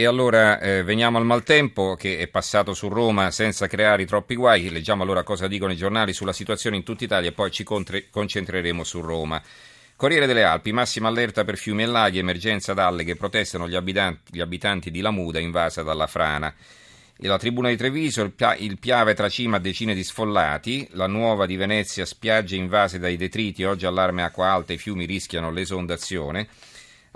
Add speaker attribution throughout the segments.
Speaker 1: E allora eh, veniamo al maltempo che è passato su Roma senza creare troppi guai. Leggiamo allora cosa dicono i giornali sulla situazione in tutta Italia e poi ci concentreremo su Roma. Corriere delle Alpi, massima allerta per fiumi e laghi, emergenza dalle che protestano gli abitanti, gli abitanti di Lamuda invasa dalla frana. E la tribuna di Treviso, il, pia, il Piave tracima decine di sfollati, la nuova di Venezia, spiagge invase dai detriti, oggi allarme acqua alta, i fiumi rischiano l'esondazione.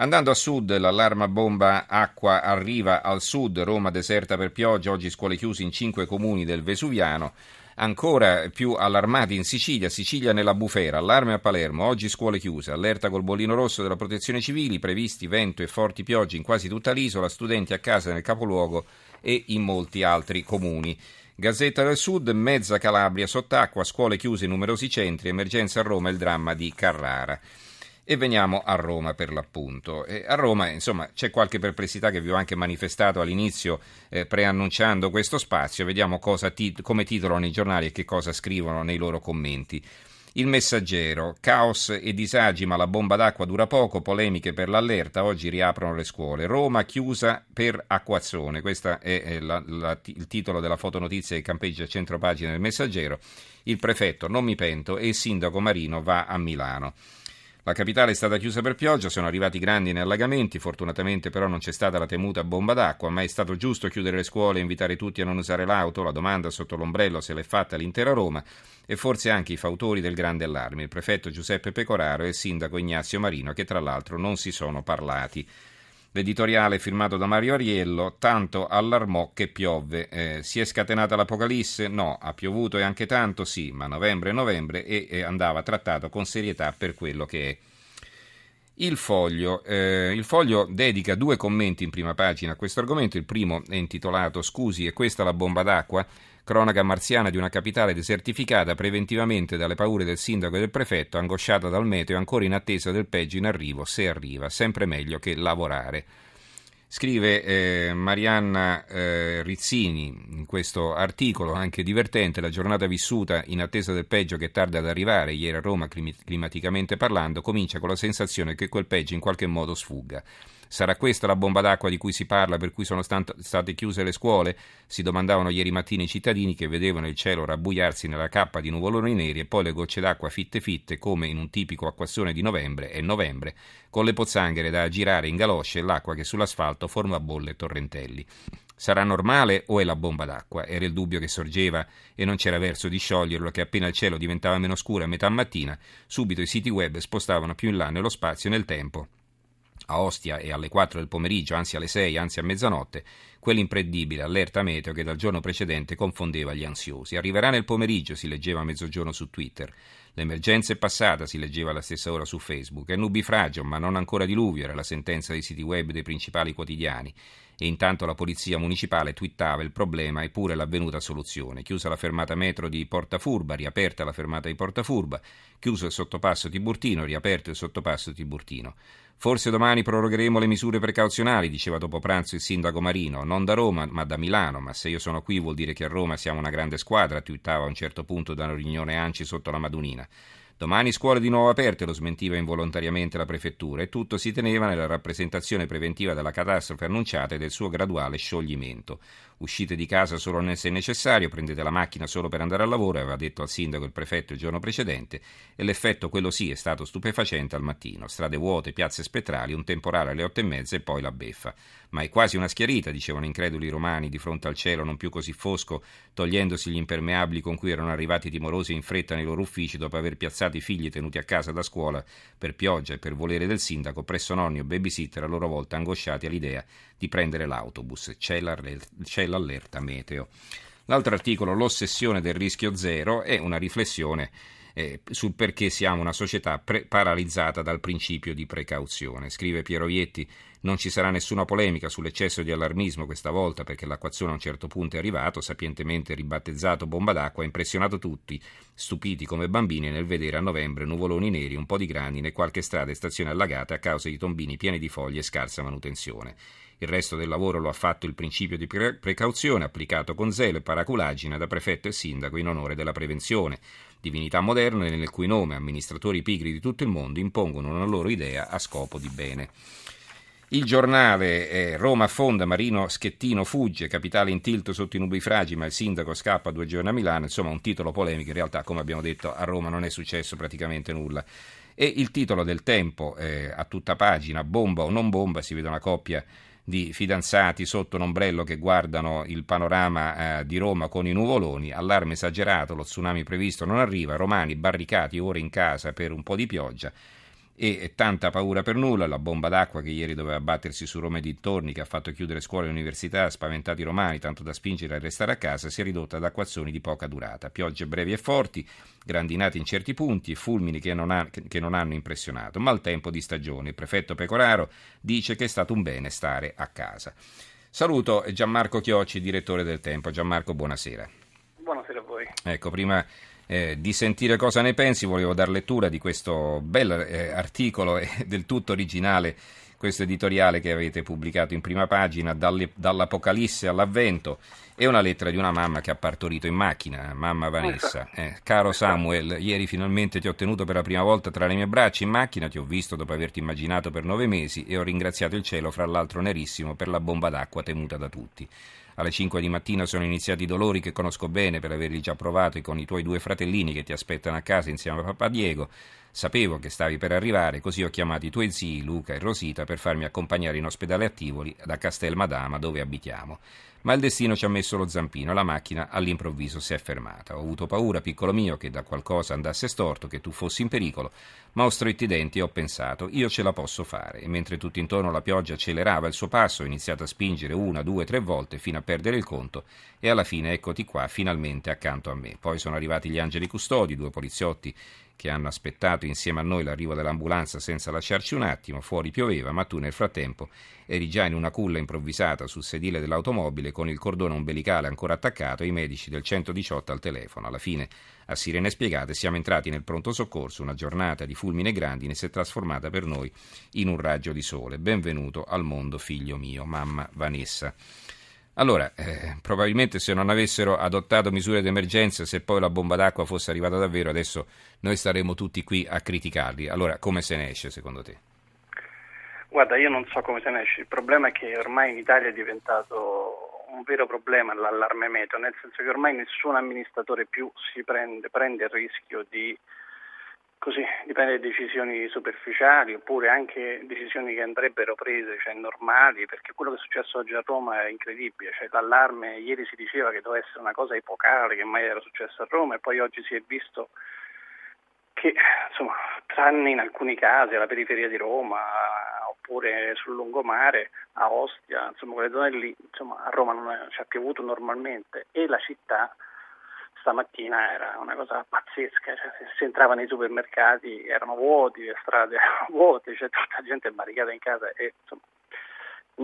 Speaker 1: Andando a sud, l'allarma bomba acqua arriva al sud, Roma deserta per pioggia, oggi scuole chiuse in cinque comuni del Vesuviano. Ancora più allarmati in Sicilia, Sicilia nella bufera, allarme a Palermo, oggi scuole chiuse, allerta col bollino rosso della protezione civile, previsti vento e forti piogge in quasi tutta l'isola, studenti a casa nel capoluogo e in molti altri comuni. Gazzetta del Sud, mezza Calabria sott'acqua, scuole chiuse in numerosi centri, emergenza a Roma, il dramma di Carrara. E veniamo a Roma per l'appunto. E a Roma, insomma, c'è qualche perplessità che vi ho anche manifestato all'inizio eh, preannunciando questo spazio. Vediamo tit- come titolano i giornali e che cosa scrivono nei loro commenti. Il messaggero, caos e disagi ma la bomba d'acqua dura poco, polemiche per l'allerta, oggi riaprono le scuole. Roma chiusa per acquazzone, questo è la, la, il titolo della fotonotizia che campeggia a centropagina del messaggero. Il prefetto, non mi pento, e il sindaco Marino va a Milano. La capitale è stata chiusa per pioggia, sono arrivati grandi allagamenti, fortunatamente però non c'è stata la temuta bomba d'acqua, ma è stato giusto chiudere le scuole e invitare tutti a non usare l'auto, la domanda sotto l'ombrello se l'è fatta l'intera Roma e forse anche i fautori del grande allarme, il prefetto Giuseppe Pecoraro e il sindaco Ignazio Marino, che tra l'altro non si sono parlati. L'editoriale firmato da Mario Ariello, tanto allarmò che piovve. Eh, si è scatenata l'apocalisse? No, ha piovuto e anche tanto? Sì, ma novembre è novembre e, e andava trattato con serietà per quello che è. Il foglio. Eh, il foglio dedica due commenti in prima pagina a questo argomento. Il primo è intitolato Scusi, è questa la bomba d'acqua? Cronaca marziana di una capitale desertificata preventivamente dalle paure del sindaco e del prefetto, angosciata dal meteo, ancora in attesa del peggio in arrivo, se arriva, sempre meglio che lavorare. Scrive eh, Marianna eh, Rizzini in questo articolo, anche divertente, la giornata vissuta in attesa del peggio che tarda ad arrivare, ieri a Roma climaticamente parlando, comincia con la sensazione che quel peggio in qualche modo sfugga. Sarà questa la bomba d'acqua di cui si parla, per cui sono state chiuse le scuole? Si domandavano ieri mattina i cittadini che vedevano il cielo rabbuiarsi nella cappa di nuvoloni neri e poi le gocce d'acqua fitte fitte, come in un tipico acquazzone di novembre e novembre, con le pozzanghere da girare in galosce e l'acqua che sull'asfalto forma bolle e torrentelli. Sarà normale o è la bomba d'acqua? Era il dubbio che sorgeva e non c'era verso di scioglierlo che appena il cielo diventava meno scuro a metà mattina, subito i siti web spostavano più in là nello spazio e nel tempo a Ostia e alle 4 del pomeriggio, anzi alle 6, anzi a mezzanotte, quell'impredibile allerta meteo che dal giorno precedente confondeva gli ansiosi. Arriverà nel pomeriggio, si leggeva a mezzogiorno su Twitter. L'emergenza è passata, si leggeva alla stessa ora su Facebook. È nubifragio, ma non ancora diluvio, era la sentenza dei siti web dei principali quotidiani e intanto la polizia municipale twittava il problema e pure l'avvenuta soluzione. Chiusa la fermata metro di Portafurba, riaperta la fermata di Portafurba, chiuso il sottopasso Tiburtino, riaperto il sottopasso Tiburtino. Forse domani prorogheremo le misure precauzionali, diceva dopo pranzo il sindaco Marino, non da Roma ma da Milano, ma se io sono qui vuol dire che a Roma siamo una grande squadra, twittava a un certo punto da una riunione ANCI sotto la Madunina. Domani scuole di nuovo aperte, lo smentiva involontariamente la prefettura, e tutto si teneva nella rappresentazione preventiva della catastrofe annunciata e del suo graduale scioglimento. Uscite di casa solo se necessario, prendete la macchina solo per andare al lavoro, aveva detto al sindaco il prefetto il giorno precedente, e l'effetto, quello sì, è stato stupefacente al mattino. Strade vuote, piazze spettrali, un temporale alle otto e mezza e poi la beffa. Ma è quasi una schiarita, dicevano increduli romani, di fronte al cielo non più così fosco, togliendosi gli impermeabili con cui erano arrivati timorosi in fretta nei loro uffici dopo aver piazzato i figli tenuti a casa da scuola per pioggia e per volere del sindaco, presso nonni o babysitter a loro volta angosciati all'idea di prendere l'autobus. C'è c'è l'allerta meteo. L'altro articolo, L'ossessione del rischio zero, è una riflessione eh, sul perché siamo una società pre- paralizzata dal principio di precauzione. Scrive Piero Ietti, non ci sarà nessuna polemica sull'eccesso di allarmismo questa volta perché l'acquazzone a un certo punto è arrivato, sapientemente ribattezzato bomba d'acqua, ha impressionato tutti, stupiti come bambini nel vedere a novembre nuvoloni neri, un po' di grandine e qualche strada e stazione allagate a causa di tombini pieni di foglie e scarsa manutenzione. Il resto del lavoro lo ha fatto il principio di pre- precauzione applicato con zelo e paraculaggine da prefetto e sindaco in onore della prevenzione, divinità moderne nel cui nome amministratori pigri di tutto il mondo impongono una loro idea a scopo di bene. Il giornale eh, Roma affonda, Marino Schettino fugge, capitale in tilt sotto i nubifragi, ma il sindaco scappa due giorni a Milano. Insomma, un titolo polemico. In realtà, come abbiamo detto, a Roma non è successo praticamente nulla. E il titolo del tempo eh, a tutta pagina, bomba o non bomba, si vede una coppia di fidanzati sotto un ombrello che guardano il panorama eh, di Roma con i nuvoloni, allarme esagerato, lo tsunami previsto non arriva, romani barricati ore in casa per un po' di pioggia e tanta paura per nulla, la bomba d'acqua che ieri doveva battersi su Roma e dintorni, che ha fatto chiudere scuole e università, spaventati i romani, tanto da spingere a restare a casa, si è ridotta ad acquazzoni di poca durata. Piogge brevi e forti, grandinate in certi punti e fulmini che non, ha, che non hanno impressionato, ma tempo di stagione. Il prefetto Pecoraro dice che è stato un bene stare a casa. Saluto Gianmarco Chiocci, direttore del Tempo. Gianmarco, buonasera.
Speaker 2: Buonasera a voi.
Speaker 1: Ecco, prima eh, di sentire cosa ne pensi, volevo dar lettura di questo bel eh, articolo e del tutto originale, questo editoriale che avete pubblicato in prima pagina, dall'Apocalisse all'Avvento, e una lettera di una mamma che ha partorito in macchina, mamma Vanessa. Eh, caro Samuel, ieri finalmente ti ho tenuto per la prima volta tra le mie braccia in macchina, ti ho visto dopo averti immaginato per nove mesi e ho ringraziato il cielo, fra l'altro nerissimo, per la bomba d'acqua temuta da tutti. Alle 5 di mattina sono iniziati i dolori che conosco bene per averli già provati con i tuoi due fratellini che ti aspettano a casa insieme a papà Diego. Sapevo che stavi per arrivare, così ho chiamato i tuoi zii Luca e Rosita per farmi accompagnare in ospedale a Tivoli da Castel Madama dove abitiamo ma il destino ci ha messo lo zampino, la macchina all'improvviso si è fermata. Ho avuto paura, piccolo mio, che da qualcosa andasse storto, che tu fossi in pericolo, ma ho stretto i denti e ho pensato, io ce la posso fare. E mentre tutto intorno la pioggia accelerava il suo passo, ho iniziato a spingere una, due, tre volte fino a perdere il conto e alla fine eccoti qua, finalmente accanto a me. Poi sono arrivati gli angeli custodi, due poliziotti che hanno aspettato insieme a noi l'arrivo dell'ambulanza senza lasciarci un attimo, fuori pioveva, ma tu nel frattempo eri già in una culla improvvisata sul sedile dell'automobile con il cordone ombelicale ancora attaccato e i medici del 118 al telefono. Alla fine, a sirene spiegate, siamo entrati nel pronto soccorso, una giornata di fulmine grandine si è trasformata per noi in un raggio di sole. Benvenuto al mondo, figlio mio, mamma Vanessa. Allora, eh, probabilmente se non avessero adottato misure d'emergenza, se poi la bomba d'acqua fosse arrivata davvero, adesso noi staremmo tutti qui a criticarli. Allora, come se ne esce secondo te?
Speaker 2: Guarda, io non so come se ne esce. Il problema è che ormai in Italia è diventato un vero problema l'allarme meteo, nel senso che ormai nessun amministratore più si prende, prende il rischio di Così dipende da decisioni superficiali oppure anche decisioni che andrebbero prese, cioè normali, perché quello che è successo oggi a Roma è incredibile, cioè, l'allarme ieri si diceva che doveva essere una cosa epocale, che mai era successo a Roma e poi oggi si è visto che, insomma, tranne in alcuni casi alla periferia di Roma oppure sul lungomare, a Ostia, insomma quelle zone lì, insomma, a Roma non ci ha piovuto normalmente. E la città stamattina era una cosa pazzesca, cioè, se si entrava nei supermercati erano vuoti, le strade erano vuote, cioè, tutta gente barricata in casa e, insomma,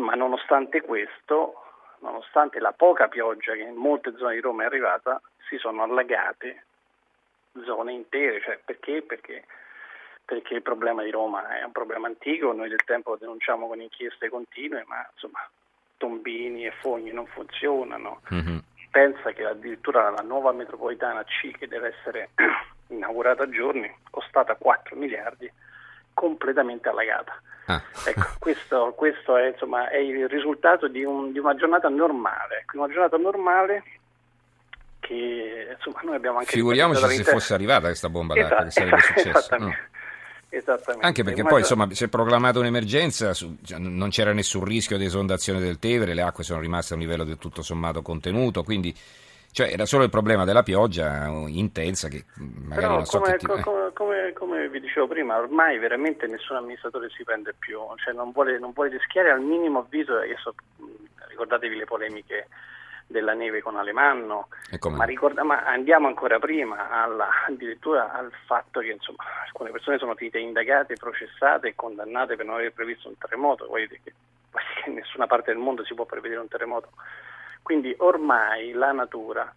Speaker 2: ma nonostante questo, nonostante la poca pioggia che in molte zone di Roma è arrivata, si sono allagate zone intere, cioè, perché? perché? Perché il problema di Roma è un problema antico, noi del tempo lo denunciamo con inchieste continue, ma insomma tombini e fogni non funzionano, mm-hmm pensa che addirittura la nuova metropolitana C che deve essere inaugurata a giorni, costata 4 miliardi, completamente allagata. Ah. Ecco, questo, questo è, insomma, è, il risultato di, un, di, una giornata normale, ecco, una giornata normale che insomma, noi abbiamo anche...
Speaker 1: Figuriamoci se fosse arrivata questa bomba esatto, d'acqua, che sarebbe successo. No.
Speaker 2: Esattamente.
Speaker 1: Anche perché poi insomma, si è proclamata un'emergenza, cioè, non c'era nessun rischio di esondazione del Tevere, le acque sono rimaste a un livello del tutto sommato contenuto, quindi cioè, era solo il problema della pioggia intensa che magari
Speaker 2: Però,
Speaker 1: non so
Speaker 2: come,
Speaker 1: che
Speaker 2: ti... come, come, come, vi dicevo prima, ormai veramente nessun amministratore si prende più, cioè, non, vuole, non vuole rischiare al minimo avviso, adesso ricordatevi le polemiche della neve con Alemanno, ma, ricorda, ma, andiamo ancora prima, alla, addirittura al fatto che insomma, alcune persone sono finite indagate, processate e condannate per non aver previsto un terremoto, voglio dire che in nessuna parte del mondo si può prevedere un terremoto. Quindi ormai la natura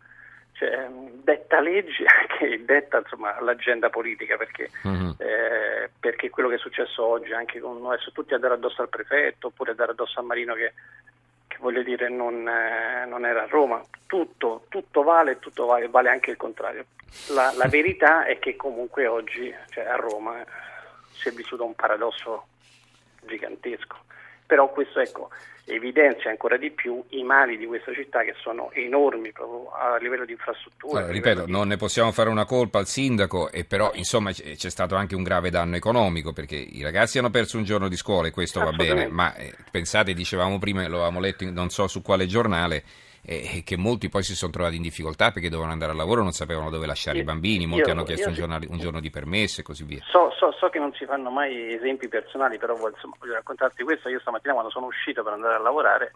Speaker 2: cioè, detta leggi che detta insomma, l'agenda politica perché, uh-huh. eh, perché quello che è successo oggi anche con adesso tutti a dare addosso al prefetto oppure a dare addosso a Marino che voglio dire, non, eh, non, era a Roma. Tutto, tutto vale, tutto vale, vale anche il contrario. La, la verità è che comunque oggi, cioè a Roma, si è vissuto un paradosso gigantesco, però questo ecco, evidenzia ancora di più i mali di questa città che sono enormi proprio a livello di infrastrutture.
Speaker 1: Allora, ripeto,
Speaker 2: di...
Speaker 1: non ne possiamo fare una colpa al sindaco, e però insomma c'è stato anche un grave danno economico perché i ragazzi hanno perso un giorno di scuola e questo va bene, ma eh, pensate, dicevamo prima, lo avevamo letto in, non so su quale giornale, e che molti poi si sono trovati in difficoltà perché dovevano andare al lavoro, non sapevano dove lasciare io, i bambini, molti io, hanno chiesto un, giorno, un, giorno, di permesso e così via.
Speaker 2: So, so, so, che non si fanno mai esempi personali, però voglio, voglio, raccontarti questo. Io stamattina quando sono uscito per andare a lavorare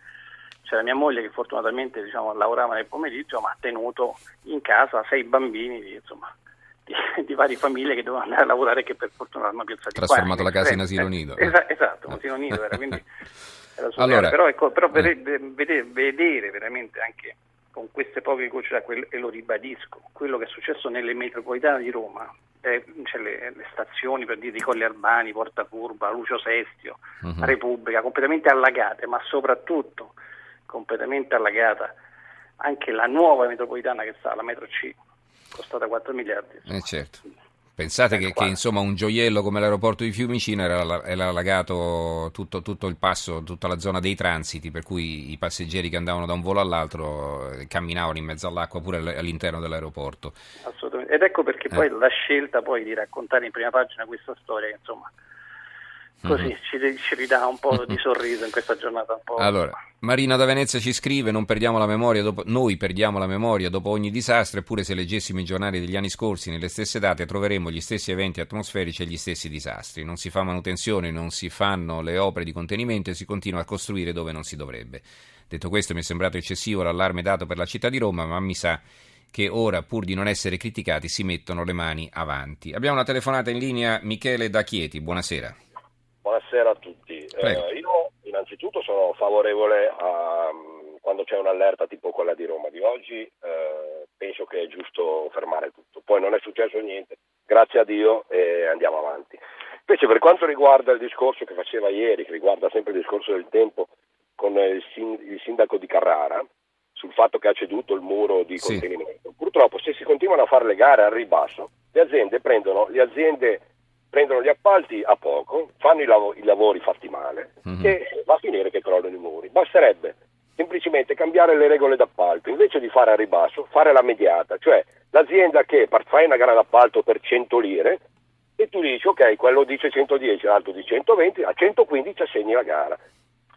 Speaker 2: c'era mia moglie che fortunatamente diciamo, lavorava nel pomeriggio ma ha tenuto in casa sei bambini di, insomma, di, di varie famiglie che dovevano andare a lavorare che per fortuna hanno piazzato
Speaker 1: Trasformato qua, la casa in asilo nido.
Speaker 2: Eh, esatto, un asilo nido era, quindi allora, però, ecco, però eh. vedere, vedere veramente anche con queste poche gocce d'acqua, e lo ribadisco, quello che è successo nelle metropolitane di Roma, eh, cioè le, le, stazioni per dire di Colli Albani, Porta Curva, Lucio Sestio, uh-huh. Repubblica, completamente allagate, ma soprattutto completamente allagata anche la nuova metropolitana che sta, la metro C, costata 4 miliardi.
Speaker 1: Eh certo. Pensate che, che, insomma, un gioiello come l'aeroporto di Fiumicino era, era allagato tutto, tutto, il passo, tutta la zona dei transiti, per cui i passeggeri che andavano da un volo all'altro eh, camminavano in mezzo all'acqua pure all'interno dell'aeroporto.
Speaker 2: Assolutamente. Ed ecco perché poi eh. la scelta poi di raccontare in prima pagina questa storia, insomma, così mm-hmm. ci, ci, ridà un po' di sorriso in questa giornata un po'.
Speaker 1: Allora, Marina da Venezia ci scrive: Non perdiamo la memoria, dopo, noi perdiamo la memoria dopo ogni disastro, eppure se leggessimo i giornali degli anni scorsi, nelle stesse date, troveremmo gli stessi eventi atmosferici e gli stessi disastri. Non si fa manutenzione, non si fanno le opere di contenimento e si continua a costruire dove non si dovrebbe. Detto questo, mi è sembrato eccessivo l'allarme dato per la città di Roma, ma mi sa che ora, pur di non essere criticati, si mettono le mani avanti. Abbiamo una telefonata in linea, Michele da Chieti. Buonasera
Speaker 3: buonasera a tutti. Eh, io innanzitutto sono favorevole a quando c'è un'allerta tipo quella di Roma di oggi, eh, penso che è giusto fermare tutto. Poi non è successo niente, grazie a Dio e andiamo avanti. Invece per quanto riguarda il discorso che faceva ieri, che riguarda sempre il discorso del tempo con il, sindaco di Carrara, sul fatto che ha ceduto il muro di contenimento, sì. purtroppo se si continuano a fare le gare al ribasso, le aziende prendono le aziende prendono gli appalti a poco, fanno i, lav- i lavori fatti male mm-hmm. e va a finire che crollano i muri. Basterebbe semplicemente cambiare le regole d'appalto, invece di fare a ribasso, fare la mediata, cioè l'azienda che fa una gara d'appalto per 100 lire e tu dici ok, quello dice 110, l'altro dice 120, a 115 assegni la gara.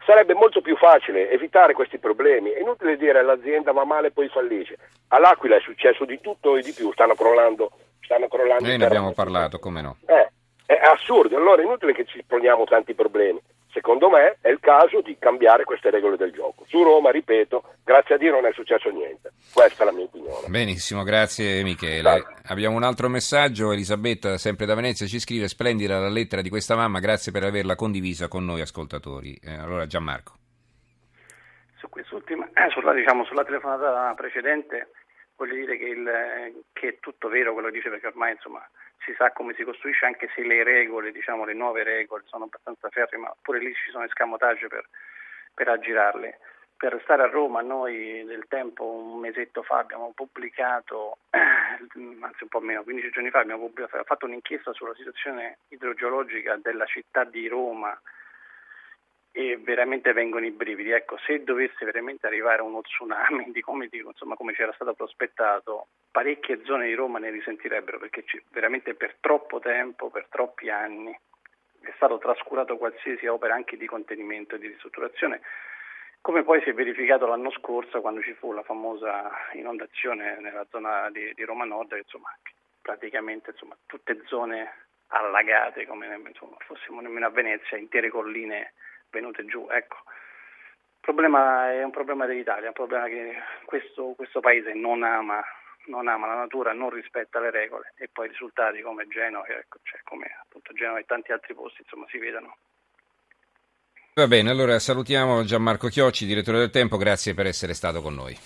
Speaker 3: Sarebbe molto più facile evitare questi problemi, è inutile dire all'azienda va male e poi fallisce. All'Aquila è successo di tutto e di più, stanno crollando. Stanno crollando
Speaker 1: Noi ne abbiamo parlato, come no?
Speaker 3: Eh, è assurdo, allora è inutile che ci poniamo tanti problemi. Secondo me è il caso di cambiare queste regole del gioco. Su Roma, ripeto, grazie a Dio non è successo niente. Questa è la mia opinione.
Speaker 1: Benissimo, grazie Michele. Grazie. Abbiamo un altro messaggio, Elisabetta, sempre da Venezia, ci scrive splendida la lettera di questa mamma, grazie per averla condivisa con noi ascoltatori. Eh, allora Gianmarco.
Speaker 2: Su quest'ultima, eh, sulla, diciamo, sulla telefonata precedente voglio dire che, il, che, è tutto vero quello che dice perché ormai insomma, si sa come si costruisce anche se le regole, diciamo, le nuove regole sono abbastanza ferme, ma pure lì ci sono escamotage per, per aggirarle. Per stare a Roma noi nel tempo, un mesetto fa, abbiamo pubblicato, anzi un po' meno, 15 giorni fa, abbiamo fatto un'inchiesta sulla situazione idrogeologica della città di Roma e veramente vengono i brividi. Ecco, se dovesse veramente arrivare uno tsunami di come, dico, insomma, come c'era stato prospettato, parecchie zone di Roma ne risentirebbero perché veramente per troppo tempo, per troppi anni è stato trascurato qualsiasi opera anche di contenimento e di ristrutturazione, come poi si è verificato l'anno scorso quando ci fu la famosa inondazione nella zona di, di Roma Nord, insomma, praticamente insomma, tutte zone allagate come insomma, fossimo nemmeno a Venezia, intere colline venute giù. Ecco. Il problema è un problema dell'Italia, un problema che questo, questo paese non ama, non ama, la natura, non rispetta le regole e poi i risultati come Genova, ecco, cioè come appunto Genova e tanti altri posti insomma, si vedono.
Speaker 1: Va bene, allora salutiamo Gianmarco Chiocci, direttore del Tempo, grazie per essere stato con noi.